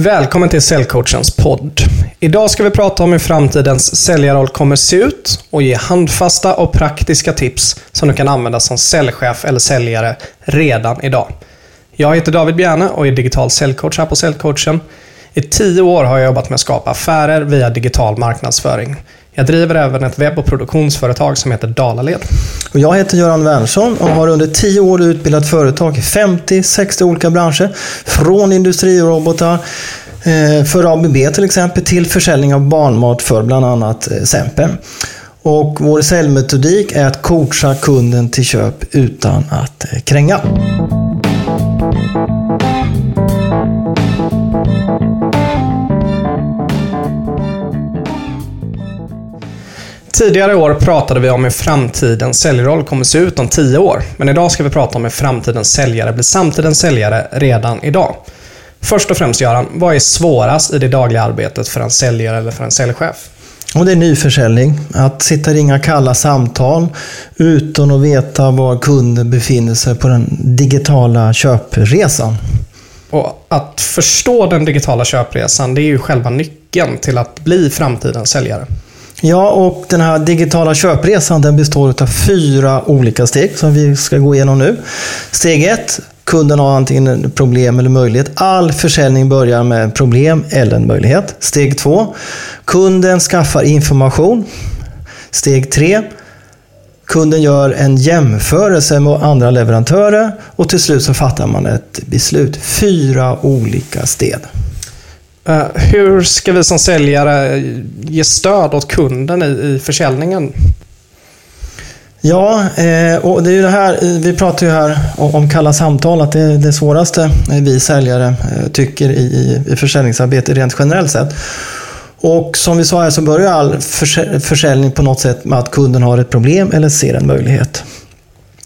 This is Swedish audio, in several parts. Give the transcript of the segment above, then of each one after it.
Välkommen till Säljcoachens podd. Idag ska vi prata om hur framtidens säljarroll kommer se ut och ge handfasta och praktiska tips som du kan använda som säljchef eller säljare redan idag. Jag heter David Bjärne och är digital säljcoach här på Säljcoachen. I tio år har jag jobbat med att skapa affärer via digital marknadsföring. Jag driver även ett webb och produktionsföretag som heter Dalaled. Och jag heter Göran Wernersson och har under tio år utbildat företag i 50-60 olika branscher. Från industrirobotar eh, för ABB till exempel till försäljning av barnmat för bland annat eh, Sempe. Semper. Och vår säljmetodik är att coacha kunden till köp utan att eh, kränga. Tidigare år pratade vi om hur framtidens säljroll kommer se ut om 10 år. Men idag ska vi prata om hur framtidens säljare blir samtidens säljare redan idag. Först och främst Göran, vad är svårast i det dagliga arbetet för en säljare eller för en säljchef? Och det är nyförsäljning. Att sitta och ringa kalla samtal utan att veta var kunden befinner sig på den digitala köpresan. Och att förstå den digitala köpresan, det är ju själva nyckeln till att bli framtidens säljare. Ja, och den här digitala köpresan den består av fyra olika steg som vi ska gå igenom nu. Steg ett, kunden har antingen problem eller möjlighet. All försäljning börjar med problem eller en möjlighet. Steg två, kunden skaffar information. Steg tre, kunden gör en jämförelse med andra leverantörer och till slut så fattar man ett beslut. Fyra olika steg. Eh, hur ska vi som säljare ge stöd åt kunden i, försäljningen? Ja, eh, och det är ju det här, eh, vi pratar ju här om kalla samtal, att det är det svåraste vi säljare tycker i, i försäljningsarbete rent generellt sett. Och som vi sa här så börjar all försäljning på något sätt med att kunden har ett problem eller ser en möjlighet.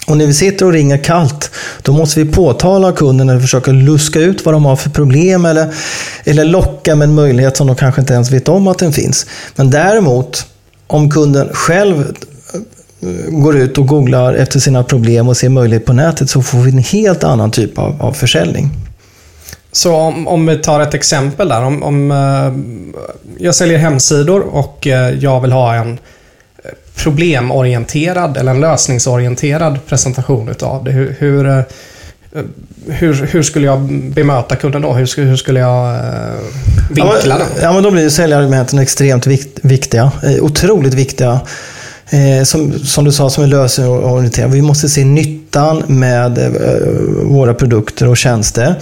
Och när vi sitter och ringer kallt, då måste vi påtala kunden eller försöka luska ut vad de har för problem eller, eller locka med en möjlighet som de kanske inte ens vet om att den finns. Men däremot, om kunden själv eh, går ut och googlar efter sina problem och ser möjlighet på nätet så får vi en helt annan typ av, av försäljning. Så om, om, vi tar ett exempel där. Om, om eh, jag säljer hemsidor och eh, jag vill ha en problemorienterad eller en lösningsorienterad presentation utav det. Hur, hur, eh, hur, hur, skulle jag bemöta kunden då? Hur, hur skulle jag eh, vinkla den? Ja, men då blir säljargumenten extremt viktiga. Eh, otroligt viktiga. Som, som du sa, som är lösningsorienterade. Vi måste se nyttan med våra produkter och tjänster.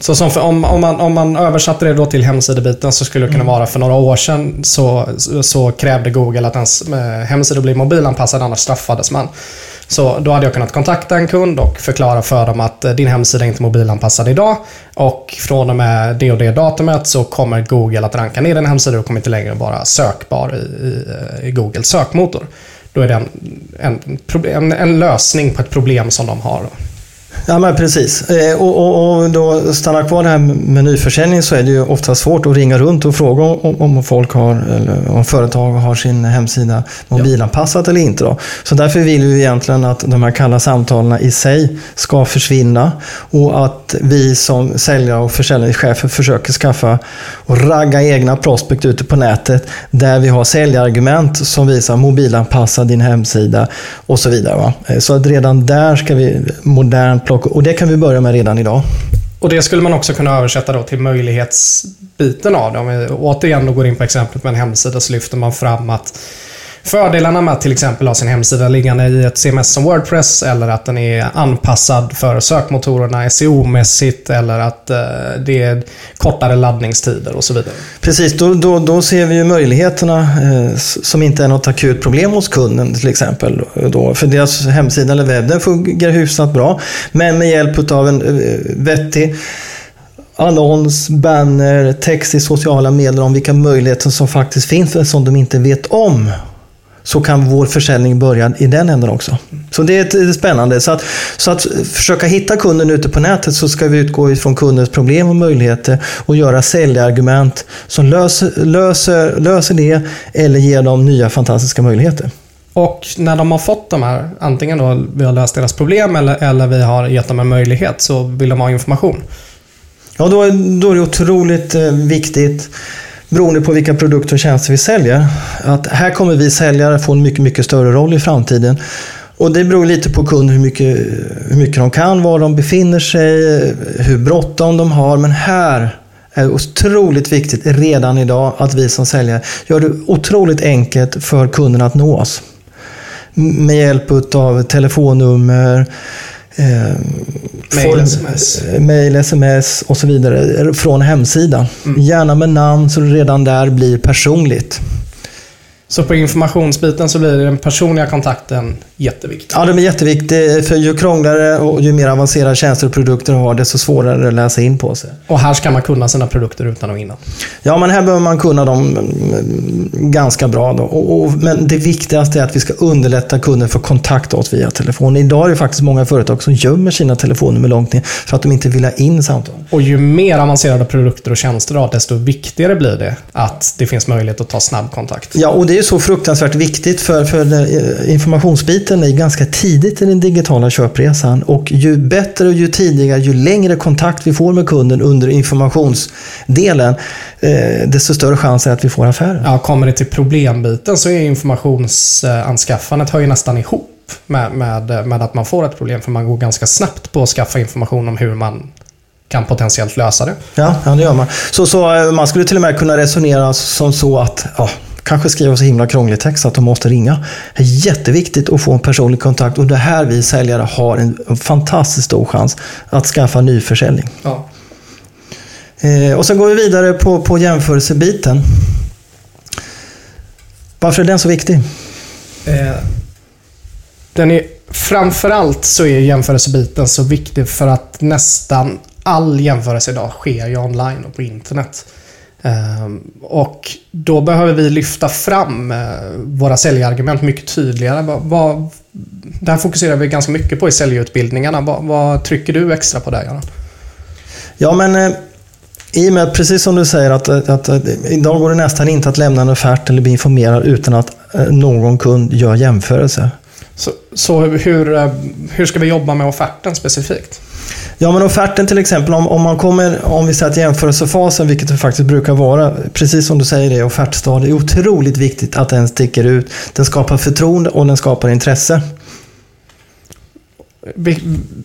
Så som för, om, om, man, om man översatte det då till hemsidebiten så skulle det kunna mm. vara för några år sedan så, så krävde Google att ens eh, hemsida blir mobilanpassad, annars straffades man. Så då hade jag kunnat kontakta en kund och förklara för dem att eh, din hemsida är inte mobilanpassad idag och från och med det och det datumet så kommer Google att ranka ner din hemsida och kommer inte längre vara sökbar i, i, eh, i Googles sökmotor. Då är det en, en, en, en lösning på ett problem som de har. Ja, men precis. Eh, och, och, och då stannar kvar det här med nyförsäljning så är det ju ofta svårt att ringa runt och fråga om, om folk har, eller om företag har sin hemsida mobilanpassat ja. eller inte. Då. Så därför vill vi egentligen att de här kalla samtalen i sig ska försvinna och att vi som säljare och försäljningschefer försöker skaffa och ragga egna prospekt ute på nätet där vi har säljargument som visar mobilanpassa din hemsida och så vidare. Va? Eh, så att redan där ska vi modernt plocka och det kan vi börja med redan idag. Och det skulle man också kunna översätta då till möjlighetsbiten av det. Om vi återigen då går in på exemplet med en hemsida så lyfter man fram att Fördelarna med att till exempel ha sin hemsida liggande i ett CMS som Wordpress eller att den är anpassad för sökmotorerna SEO-mässigt eller att eh, det är kortare laddningstider och så vidare. Precis, då, då, då ser vi ju möjligheterna eh, som inte är något akut problem hos kunden till exempel. Då, för deras hemsida eller webb den fungerar hyfsat bra. Men med hjälp av en eh, vettig annons, banner, text i sociala medier om vilka möjligheter som faktiskt finns som de inte vet om så kan vår försäljning börja i den änden också. Så det är, spännande. Så att, så att försöka hitta kunden ute på nätet så ska vi utgå ifrån kundens problem och möjligheter och göra säljargument som löser, löser, löser det eller ger dem nya fantastiska möjligheter. Och när de har fått de här, antingen då vi har löst deras problem eller, eller vi har gett dem en möjlighet, så vill de ha information. Ja, då, då är det otroligt eh, viktigt, beroende på vilka produkter och tjänster vi säljer, att här kommer vi säljare få en mycket, mycket större roll i framtiden. Och det beror lite på kunden hur mycket, hur mycket de kan, var de befinner sig, hur bråttom de har. Men här är det otroligt viktigt redan idag att vi som säljare gör det otroligt enkelt för kunden att nå oss. Med hjälp av telefonnummer, eh, Mail, SMS. eh, mail, sms och så vidare från hemsidan. Gärna med namn så det redan där blir personligt. Så på informationsbiten så blir den personliga kontakten jätteviktig. Ja, det är jätteviktigt. För ju krångligare och ju mer avancerade tjänster och produkter du har, desto svårare är det att läsa in på sig. Och här ska man kunna sina produkter utan och innan. Ja, men här behöver man kunna dem mm, ganska bra. Då. Och, och, men det viktigaste är att vi ska underlätta kunden för kontakt oss via telefon. Idag är det faktiskt många företag som gömmer sina telefonnummer långt ner för att de inte vill ha in samtal. Och ju mer avancerade produkter och tjänster du har, desto viktigare blir det att det finns möjlighet att ta snabb kontakt. Ja, och det är så fruktansvärt viktigt för, för eh, informationsbiten är ganska tidigt i den digitala köpresan. Och ju bättre och ju tidigare, ju längre kontakt vi får med kunden under informationsdelen, eh, desto större chans är att vi får affärer. Ja, kommer det till problembiten så är informationsanskaffandet hör ju nästan ihop med, med, med att man får ett problem. För man går ganska snabbt på att skaffa information om hur man kan potentiellt lösa det. Ja, ja det gör man. Så, så eh, man skulle till och med kunna resonera som så att ja, kanske skriva så himla krånglig text att de måste ringa. Det är jätteviktigt att få en personlig kontakt och det här vi säljare har en, en fantastiskt stor chans att skaffa nyförsäljning. Ja. Eh, och sen går vi vidare på, på jämförelsebiten. Varför är den så viktig? Eh, den är, framförallt så är jämförelsebiten så viktig för att nästan all jämförelse idag sker ju online och på internet. Ehm, och då behöver vi lyfta fram eh, våra säljargument mycket tydligare. Vad, vad, här fokuserar vi ganska mycket på i säljutbildningarna. Vad, vad trycker du extra på där, Göran? Ja, men eh, i och med, precis som du säger, att, eh, att, att, idag går det nästan inte att lämna en offert eller bli informerad utan att någon kund gör jämförelse. Så, så hur, eh, hur ska vi jobba med offerten specifikt? Ja, men offerten till exempel, om, om man kommer, om vi säger att jämförelsefasen, vilket det faktiskt brukar vara, precis som du säger det, offertstadiet, är otroligt viktigt att den sticker ut. Den skapar förtroende och den skapar intresse.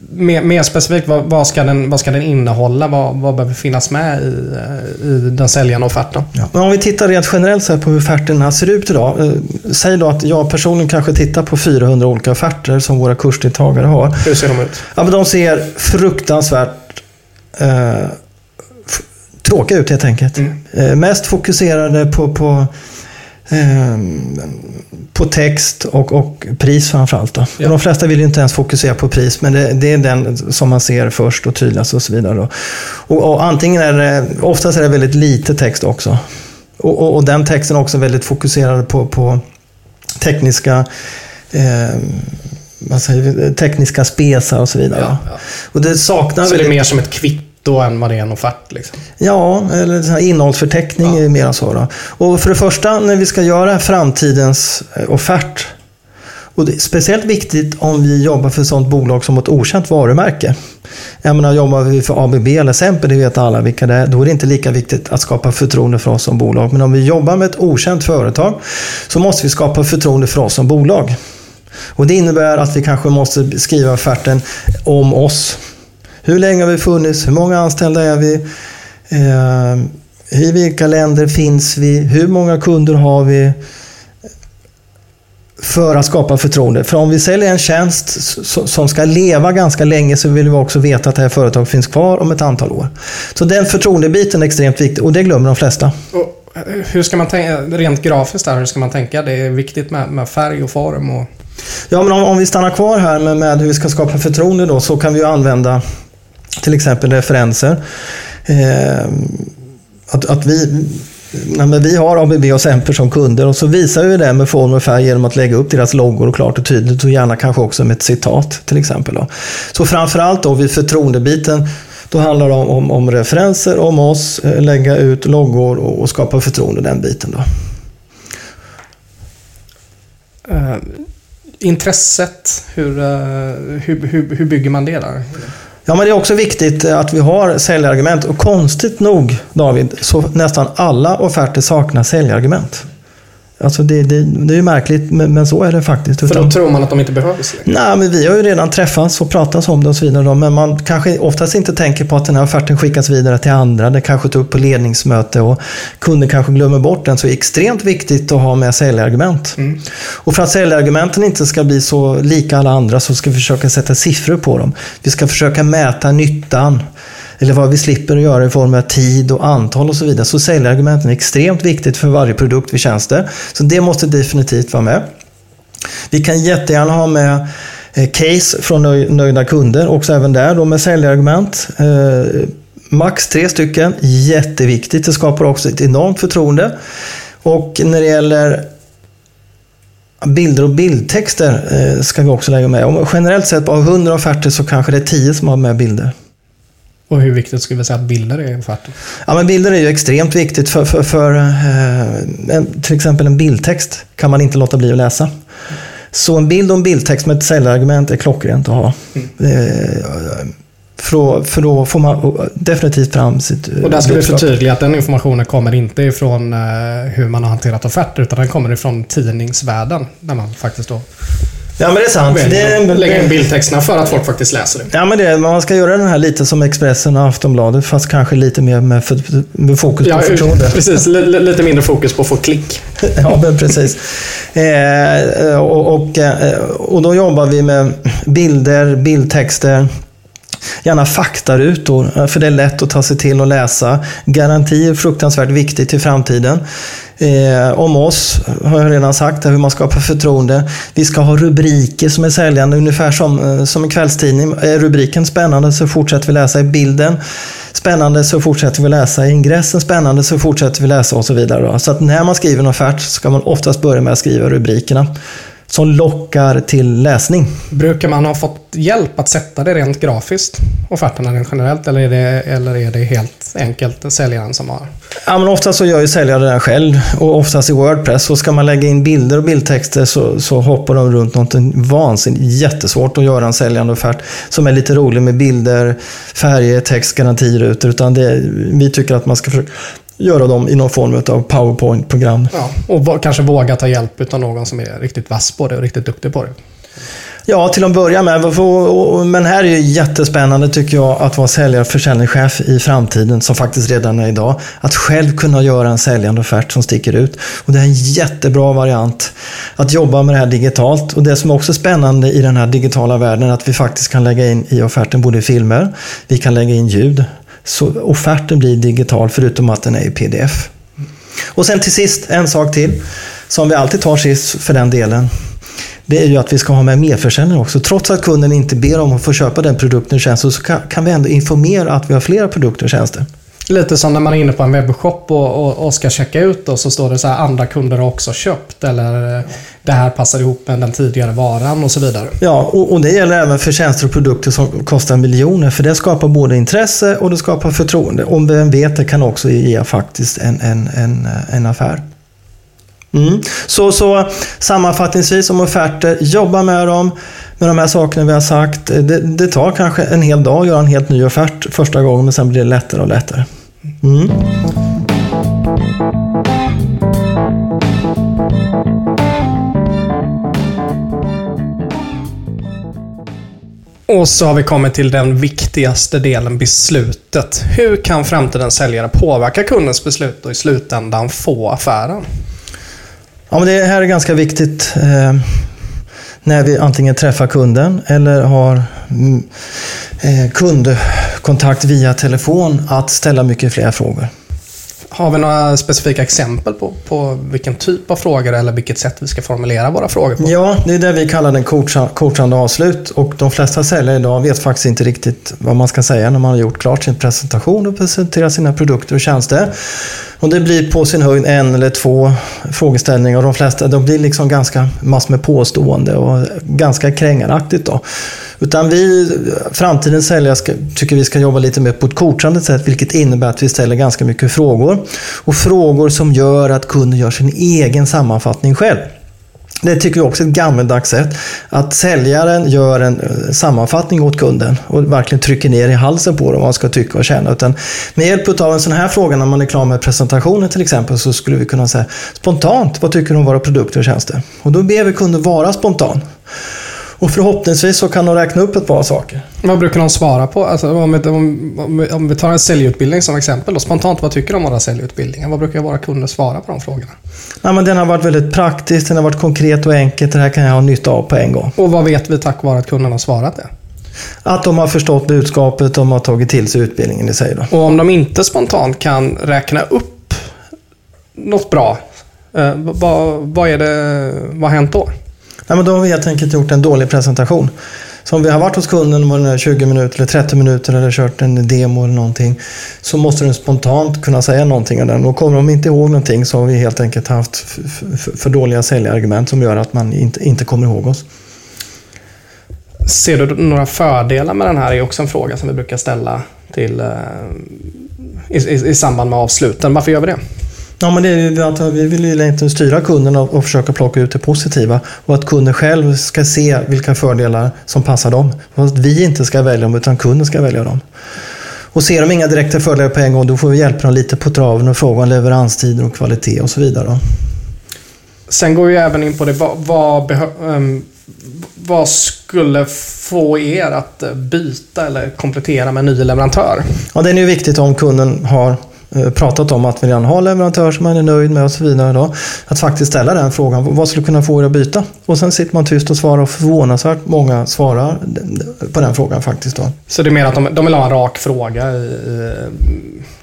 Mer, mer specifikt, vad, vad, ska den, vad ska den innehålla? Vad, vad behöver finnas med i, eh, i den säljande offerten? Ja. Om vi tittar rent generellt så på hur offerterna ser ut idag. Eh, säg då att jag personligen kanske tittar på 400 olika offerter som våra kursdeltagare har. Hur ser de ut? Ja, men de ser fruktansvärt eh, tråkiga ut helt enkelt. Mm. Eh, mest fokuserade på, på, eh, på text och, och pris framförallt. Då. Ja. De flesta vill ju inte ens fokusera på pris, men det, det är den som man ser först och tydligast och så vidare. Och, och antingen är det, oftast är det väldigt lite text också. Och, och, och den texten är också väldigt fokuserad på, på tekniska eh, vad säger vi, tekniska spesar och så vidare. Ja, ja. Och det saknar Så det är väldigt- mer som ett kvitto än vad det är en offert? Liksom. Ja, eller innehållsförteckning Ja. är mer så. Då. Och för det första, när vi ska göra framtidens eh, offert. Och det är speciellt viktigt om vi jobbar för ett sådant bolag som ett okänt varumärke. Jag menar, jobbar vi för ABB eller Semper, det vet alla vilka det är, då är det inte lika viktigt att skapa förtroende för oss som bolag. Men om vi jobbar med ett okänt företag så måste vi skapa förtroende för oss som bolag. Och det innebär att vi kanske måste skriva offerten om oss. Hur länge har vi funnits? Hur många anställda är vi? Eh, I vilka länder finns vi? Hur många kunder har vi? För att skapa förtroende. För om vi säljer en tjänst som ska leva ganska länge så vill vi också veta att det här företaget finns kvar om ett antal år. Så den förtroendebiten är extremt viktig och det glömmer de flesta. Och eh, hur ska man tänka, rent grafiskt där, hur ska man tänka? Det är viktigt med, med färg och form och... Ja, men om, om vi stannar kvar här med, med hur vi ska skapa förtroende då, så kan vi ju använda till exempel referenser. Eh, att, att vi, nej, men vi har ABB och Semper som kunder och så visar vi det med form och färg genom att lägga upp deras loggor klart och tydligt och gärna kanske också med ett citat till exempel. Då. Så framförallt då vid förtroendebiten då handlar det om, om, om referenser, om oss, eh, lägga ut loggor och, och skapa förtroende den biten. Då. Uh, intresset, hur, uh, hur, hur, hur bygger man det där? Ja, men det är också viktigt att vi har säljargument. Och konstigt nog, David, så nästan alla offerter saknar säljargument. Alltså det, det, det är ju märkligt, men, men, så är det faktiskt. För då tror man att de inte behövs längre? Nej, men vi har ju redan träffats och pratat om det och så vidare. Då, men man kanske oftast inte tänker på att den här offerten skickas vidare till andra. Det kanske tar upp på ledningsmöte och kunden kanske glömmer bort den. Så det är extremt viktigt att ha med säljargument. Mm. Och för att säljargumenten inte ska bli så lika alla andra så ska vi försöka sätta siffror på dem. Vi ska försöka mäta nyttan eller vad vi slipper att göra i form av tid och antal och så vidare. Så säljargumenten är extremt viktigt för varje produkt vi tjänster. Så det måste definitivt vara med. Vi kan jättegärna ha med eh, case från nöjda kunder, också även där då med säljargument. Eh, max tre stycken, jätteviktigt. Det skapar också ett enormt förtroende. Och när det gäller bilder och bildtexter eh, ska vi också lägga med. Om generellt sett av 100 offerter så kanske det är 10 som har med bilder. Och hur viktigt skulle vi säga att bilder är i offerten? Ja, men bilder är ju extremt viktigt. För, för, för eh, till exempel en bildtext kan man inte låta bli att läsa. Så en bild och en bildtext med ett säljargument är klockrent att ha. Mm. Eh, för, då, för då får man definitivt fram sitt Och där ska vi förtydliga att den informationen kommer inte ifrån eh, hur man har hanterat offerter utan den kommer ifrån tidningsvärlden. Där man faktiskt då Ja, men det är sant. Det, lägga in bildtexterna för att folk faktiskt läser det. Ja, men det, man ska göra den här lite som Expressen och Aftonbladet, fast kanske lite mer med, för, med fokus ja, på förtroende. Precis, lite mindre fokus på att få klick. ja, men precis. Eh, och, och, eh, och då jobbar vi med bilder, bildtexter, Gärna faktarutor, för det är lätt att ta sig till och läsa. Garanti är fruktansvärt viktigt i framtiden. Eh, om oss har jag redan sagt, hur man skapar förtroende. Vi ska ha rubriker som är säljande, ungefär som, eh, som en kvällstidning. Är rubriken spännande så fortsätter vi läsa i bilden. Spännande så fortsätter vi läsa i ingressen. Spännande så fortsätter vi läsa och så vidare. Då. Så att när man skriver en offert ska man oftast börja med att skriva rubrikerna som lockar till läsning. Brukar man ha fått hjälp att sätta det rent grafiskt? Offerterna rent generellt? Eller är det, eller är det helt enkelt säljaren som har? Ja, men oftast så gör ju säljaren det själv. Och oftast i Wordpress. Så ska man lägga in bilder och bildtexter så, så hoppar de runt något vansinnigt. Jättesvårt att göra en säljande offert som är lite rolig med bilder, färger, text, garantirutor. Utan det, vi tycker att man ska försöka göra dem i någon form av PowerPoint-program. Ja, och kanske våga ta hjälp av någon som är riktigt vass på det och riktigt duktig på det. Ja, till att börja med. Men här är det jättespännande tycker jag att vara säljare och försäljningschef i framtiden, som faktiskt redan är idag. Att själv kunna göra en säljande offert som sticker ut. Och det är en jättebra variant att jobba med det här digitalt. Och det som är också spännande i den här digitala världen är att vi faktiskt kan lägga in i offerten både filmer, vi kan lägga in ljud, så offerten blir digital förutom att den är i pdf. Och sen till sist, en sak till. Som vi alltid tar sist för den delen. Det är ju att vi ska ha med merförsäljning också. Trots att kunden inte ber om att få köpa den produkten och tjänsten så kan vi ändå informera att vi har flera produkter och tjänster. Lite som när man är inne på en webbshop och, och, och ska checka ut och så står det så här andra kunder har också köpt eller det här passar ihop med den tidigare varan och så vidare. Ja, och, och det gäller även för tjänster och produkter som kostar miljoner för det skapar både intresse och det skapar förtroende. Om vem vet det kan också ge faktiskt en, en, en, en affär. Mm. Så, så sammanfattningsvis om offerter, jobba med dem, med de här sakerna vi har sagt. Det, det tar kanske en hel dag att göra en helt ny offert första gången men sen blir det lättare och lättare. Mm. Och så har vi kommit till den viktigaste delen, beslutet. Hur kan framtidens säljare påverka kundens beslut och i slutändan få affären? Ja, men det här är ganska viktigt eh, när vi antingen träffar kunden eller har mm, eh, kundkontakt via telefon att ställa mycket fler frågor. Har vi några specifika exempel på, på vilken typ av frågor eller vilket sätt vi ska formulera våra frågor på? Ja, det är det vi kallar den coachande avslut. Och de flesta säljare idag vet faktiskt inte riktigt vad man ska säga när man har gjort klart sin presentation och presenterat sina produkter och tjänster. Och det blir på sin höjd en eller två frågeställningar och de flesta de blir liksom ganska massor med påstående och ganska krängaraktigt. Då. Utan vi, framtidens säljare ska, tycker vi ska jobba lite mer på ett coachande sätt, vilket innebär att vi ställer ganska mycket frågor. Och frågor som gör att kunden gör sin egen sammanfattning själv. Det tycker vi också är ett gammeldags sätt. Att säljaren gör en eh, sammanfattning åt kunden och verkligen trycker ner i halsen på dem vad man ska tycka och känna. Utan med hjälp av en sån här fråga när man är klar med presentationen till exempel så skulle vi kunna säga spontant, vad tycker du om våra produkter och tjänster? Och då ber vi kunden vara spontan. Och förhoppningsvis så kan de räkna upp ett par saker. Vad brukar de svara på? Alltså, om, vi, om, om vi tar en säljutbildning som exempel. Då, spontant, vad tycker de om våra säljutbildningar? Vad brukar våra kunder svara på de frågorna? Ja, men den har varit väldigt praktisk, den har varit konkret och enkelt. Det här kan jag ha nytta av på en gång. Och vad vet vi tack vare att kunderna har svarat det? Att de har förstått budskapet, de har tagit till sig utbildningen i sig. Då. Och om de inte spontant kan räkna upp något bra, eh, vad, vad, är det, vad har hänt då? Nej, men då har vi helt enkelt gjort en dålig presentation. Så om vi har varit hos kunden var 20 minuter eller 30 minuter eller kört en demo eller någonting så måste den spontant kunna säga någonting av den. Och kommer de inte ihåg någonting så har vi helt enkelt haft för dåliga säljargument som gör att man inte, inte kommer ihåg oss. Ser du några fördelar med den här? Det är också en fråga som vi brukar ställa till, eh, i, i, i samband med avsluten. Varför gör vi det? Ja, men det är ju att vi vill ju egentligen styra kunden och, och försöka plocka ut det positiva. Och att kunden själv ska se vilka fördelar som passar dem. Och att vi inte ska välja dem, utan kunden ska välja dem. Och ser de inga direkta fördelar på en gång, då får vi hjälpa dem lite på traven och fråga om leveranstider och kvalitet och så vidare. Sen går vi även in på det, vad, vad, um, vad skulle få er att byta eller komplettera med en ny leverantör? Ja, det är ju viktigt om kunden har Eh, Eh, pratat om att vi redan har leverantör som man är nöjd med och så vidare. Då, att faktiskt ställa den frågan, vad skulle kunna få er att byta? Och sen sitter man tyst och svarar och förvånansvärt många svarar på den frågan faktiskt. Då. Så det är mer att de, de vill ha en rak fråga i, i.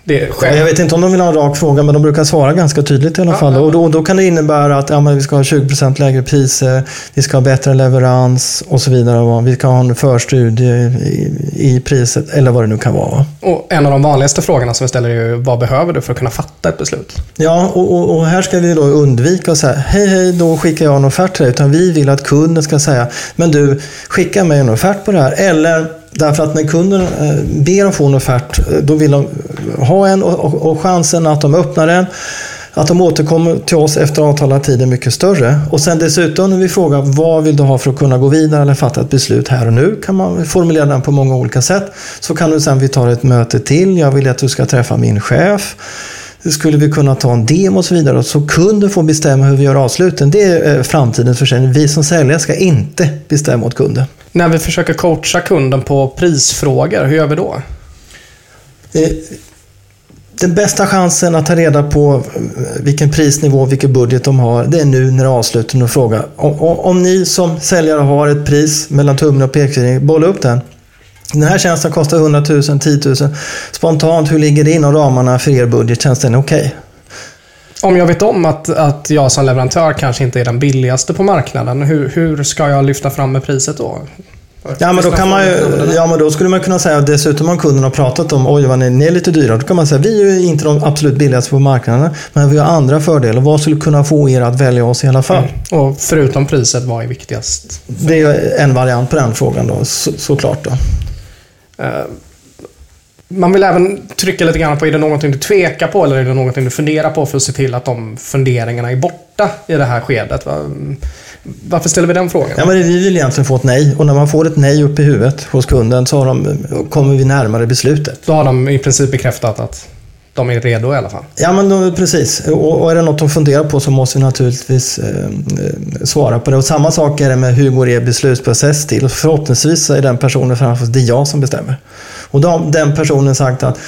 Jag vet inte om de vill ha en rak fråga, men de brukar svara ganska tydligt i alla fall. Ja, ja. Och då, då, kan det innebära att ja, vi ska ha 20% lägre priser, vi ska ha bättre leverans och så vidare. Vi ska ha en förstudie i, i priset, eller vad det nu kan vara. Och en av de vanligaste frågorna som vi ställer är ju, vad behöver du för att kunna fatta ett beslut? Ja, och, och, och här ska vi då undvika att säga, hej hej, då skickar jag en offert till dig. Utan vi vill att kunden ska säga, men du, skicka mig en offert på det här. Eller Därför att när kunden eh, ber att få en offert, eh, då vill de ha en och chansen att de öppnar den, att de återkommer till oss efter avtalad tid är mycket större. Och sen dessutom när vi frågar vad vill du ha för att kunna gå vidare eller fatta ett beslut här och nu kan man formulera den på många olika sätt. Så kan du sen vi tar ett möte till, jag vill att du ska träffa min chef. Skulle vi kunna ta en demo och så vidare så kunden får bestämma hur vi gör avsluten. Det är eh, framtidens försäljning. Vi som säljare ska inte bestämma åt kunden. När vi försöker coacha kunden på prisfrågor, hur gör vi då? Eh, den bästa chansen att ta reda på eh, vilken prisnivå, vilken budget de har, det är nu när avsluten och fråga. Om, om ni som säljare har ett pris mellan tummen och pekfingret, bolla upp den. Den här tjänsten kostar 100 000, 10 000. Spontant, hur ligger det inom ramarna för er budget? Känns den okej? Okay? Om jag vet om att, att jag som leverantör kanske inte är den billigaste på marknaden, hur, hur ska jag lyfta fram med priset då? Ja men, då kan man ju, ja, men då skulle man kunna säga, dessutom om kunden har pratat om oj vad ni, ni är lite dyra. Då kan man säga, vi är ju inte de absolut billigaste på marknaden. Men vi har andra fördelar. Vad skulle kunna få er att välja oss i alla fall? Mm. Och förutom priset, vad är viktigast? Det är en variant på den frågan då, så, såklart. Då. Uh, man vill även trycka lite grann på, är det någonting du tvekar på eller är det någonting du funderar på för att se till att de funderingarna är borta i det här skedet? Varför ställer vi den frågan? Ja, men vi vill egentligen få ett nej och när man får ett nej upp i huvudet hos kunden så de, kommer vi närmare beslutet. Då har de i princip bekräftat att de är redo i alla fall. Ja, men då, precis. Och, och, är det något de funderar på så måste vi naturligtvis eh, eh, svara på det. Och samma sak är det med hur går er beslutsprocess till? Och förhoppningsvis är den personen framför oss, det är jag som bestämmer. Och då har den personen sagt att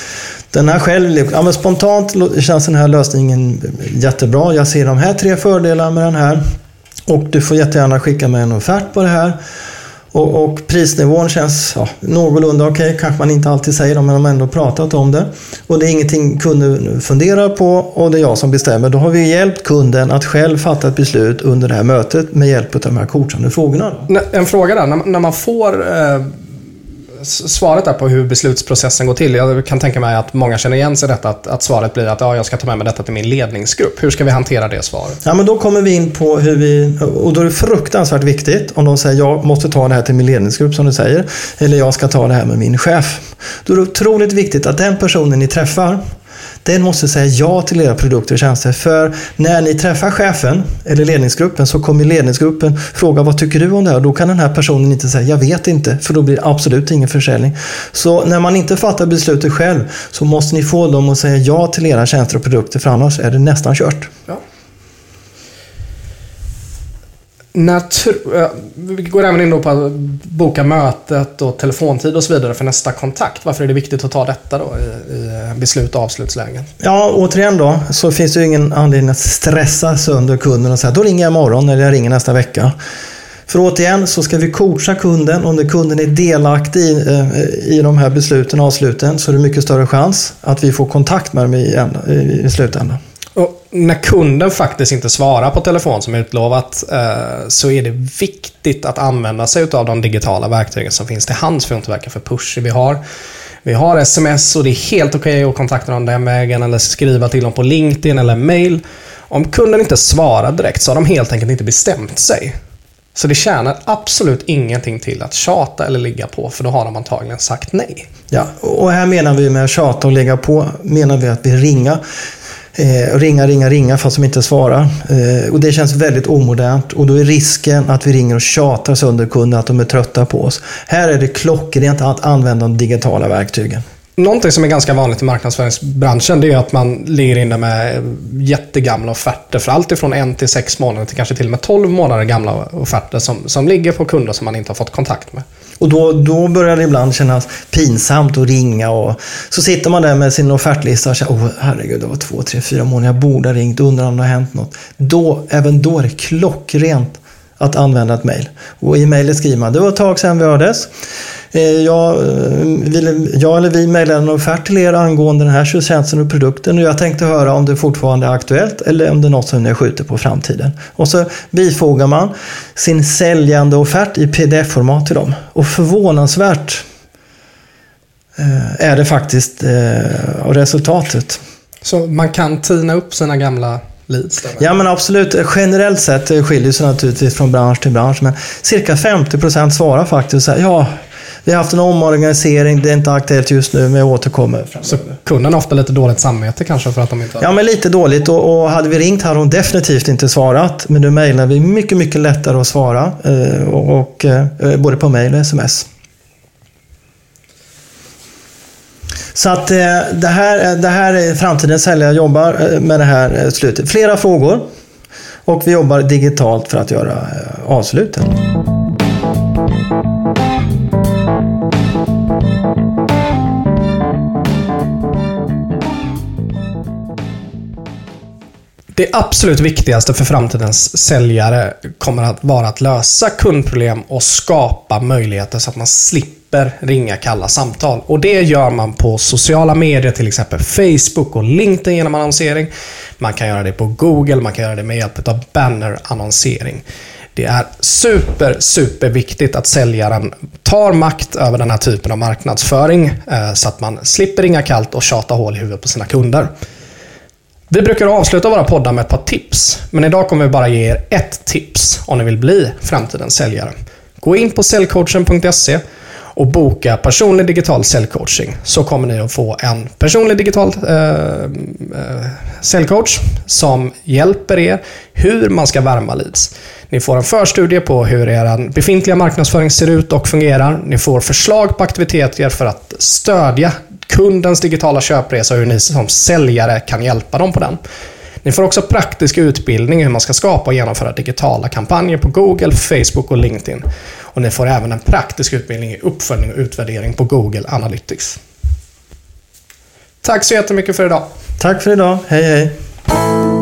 den här själv, ja, men spontant känns den här lösningen jättebra. Jag ser de här tre fördelarna med den här. Och du får jättegärna skicka med en offert på det här. Och, och prisnivån känns ja, någorlunda okej, okay. kanske man inte alltid säger det, men de har ändå pratat om det. Och det är ingenting kunden funderar på och det är jag som bestämmer. Då har vi hjälpt kunden att själv fatta ett beslut under det här mötet med hjälp av de här coachande frågorna. En fråga där, när man får eh svaret där på hur beslutsprocessen går till. Jag kan tänka mig att många känner igen sig i detta. Att, att svaret blir att ja, jag ska ta med mig detta till min ledningsgrupp. Hur ska vi hantera det svaret? Ja, men då kommer vi in på hur vi... Och då är det fruktansvärt viktigt om de säger jag måste ta det här till min ledningsgrupp som du säger. Eller jag ska ta det här med min chef. Då är det otroligt viktigt att den personen ni träffar den måste säga ja till era produkter och tjänster. För när ni träffar chefen eller ledningsgruppen så kommer ledningsgruppen fråga vad tycker du om det här? Då kan den här personen inte säga jag vet inte, för då blir det absolut ingen försäljning. Så när man inte fattar beslutet själv så måste ni få dem att säga ja till era tjänster och produkter, för annars är det nästan kört. Ja. När eh, vi går även in då på att boka mötet och telefontid och så vidare för nästa kontakt. Varför är det viktigt att ta detta då i, i eh, beslut och avslutslägen? Ja, återigen då, så finns det ju ingen anledning att stressa sönder kunden och säga då ringer jag imorgon eller jag ringer nästa vecka. För återigen så ska vi coacha kunden. Om kunden är delaktig i, eh, i de här besluten och avsluten så är det mycket större chans att vi får kontakt med dem i, i slutändan. Och när kunden faktiskt inte svarar på telefon som utlovat eh, så är det viktigt att använda sig av de digitala verktygen som finns till hands för att inte verka för pushy. Vi har, vi har sms och det är helt okej okay att kontakta dem den vägen eller skriva till dem på LinkedIn eller mail. Om kunden inte svarar direkt så har de helt enkelt inte bestämt sig. Så det tjänar absolut ingenting till att tjata eller ligga på, för då har de antagligen sagt nej. Ja, och här menar vi med tjata och lägga på, menar vi att vi ringa. Eh, ringa, ringa, ringa fast de inte svarar. Eh, och det känns väldigt omodernt och då är risken att vi ringer och tjatar sönder kunderna, att de är trötta på oss. Här är det klockrent att använda de digitala verktygen. Någonting som är ganska vanligt i marknadsföringsbranschen det är att man ligger inne med jättegamla offerter för allt ifrån en till sex månader till kanske till och med tolv månader gamla offerter som, som ligger på kunder som man inte har fått kontakt med. Och då, då börjar det ibland kännas pinsamt att ringa och så sitter man där med sin offertlista och säger åh herregud, det var två, tre, fyra månader, jag borde ha ringt, undrar om det har hänt något. Då, även då är det klockrent att använda ett mejl. Och i mejlet skriver man, det var ett tag sedan vi hördes. Eh, jag, eh, jag eller vi mejlade en offert till er angående den här tjänsten och produkten och jag tänkte höra om det fortfarande är aktuellt eller om det är något som ni skjuter på framtiden. Och så bifogar man sin säljande offert i pdf-format till dem. Och förvånansvärt eh, är det faktiskt resultatet. Så man kan tina upp sina gamla leads? Ja men absolut. Generellt sett skiljer sig naturligtvis från bransch till bransch. Men cirka 50% svarar faktiskt så här, ja vi har haft en omorganisering, det är inte aktuellt just nu, men jag återkommer. Framöver. Så kunden har ofta lite dåligt samvete kanske för att de inte. Ja, men lite dåligt. Och, och hade vi ringt hade hon definitivt inte svarat. Men nu mejlar vi mycket, mycket lättare att svara. Eh, och, och eh, både på mejl och sms. Så att eh, det, här, det här är framtidens säljare jobbar med det här slutet. Flera frågor. Och vi jobbar digitalt för att göra avsluten. Det absolut viktigaste för framtidens säljare kommer att vara att lösa kundproblem och skapa möjligheter så att man slipper ringa kalla samtal. Och Det gör man på sociala medier, till exempel Facebook och LinkedIn genom annonsering. Man kan göra det på Google, man kan göra det med hjälp av bannerannonsering. Det är super, super viktigt att säljaren tar makt över den här typen av marknadsföring eh, så att man slipper ringa kallt och tjata hål i huvudet på sina kunder. Vi brukar avsluta våra poddar med ett par tips, men idag kommer vi bara ge er ett tips om ni vill bli framtidens säljare. Gå in på säljcoachen.se och boka personlig digital säljcoaching så kommer ni att få en personlig digital eh, eh, säljcoach som hjälper er hur man ska värma leads. Ni får en förstudie på hur er befintliga marknadsföring ser ut och fungerar. Ni får förslag på aktiviteter för att stödja kundens digitala köpresa och hur ni som säljare kan hjälpa dem på den. Ni får också praktisk utbildning i hur man ska skapa och genomföra digitala kampanjer på Google, Facebook och LinkedIn. Och ni får även en praktisk utbildning i uppföljning och utvärdering på Google Analytics. Tack så jättemycket för idag. Tack för idag. Hej hej.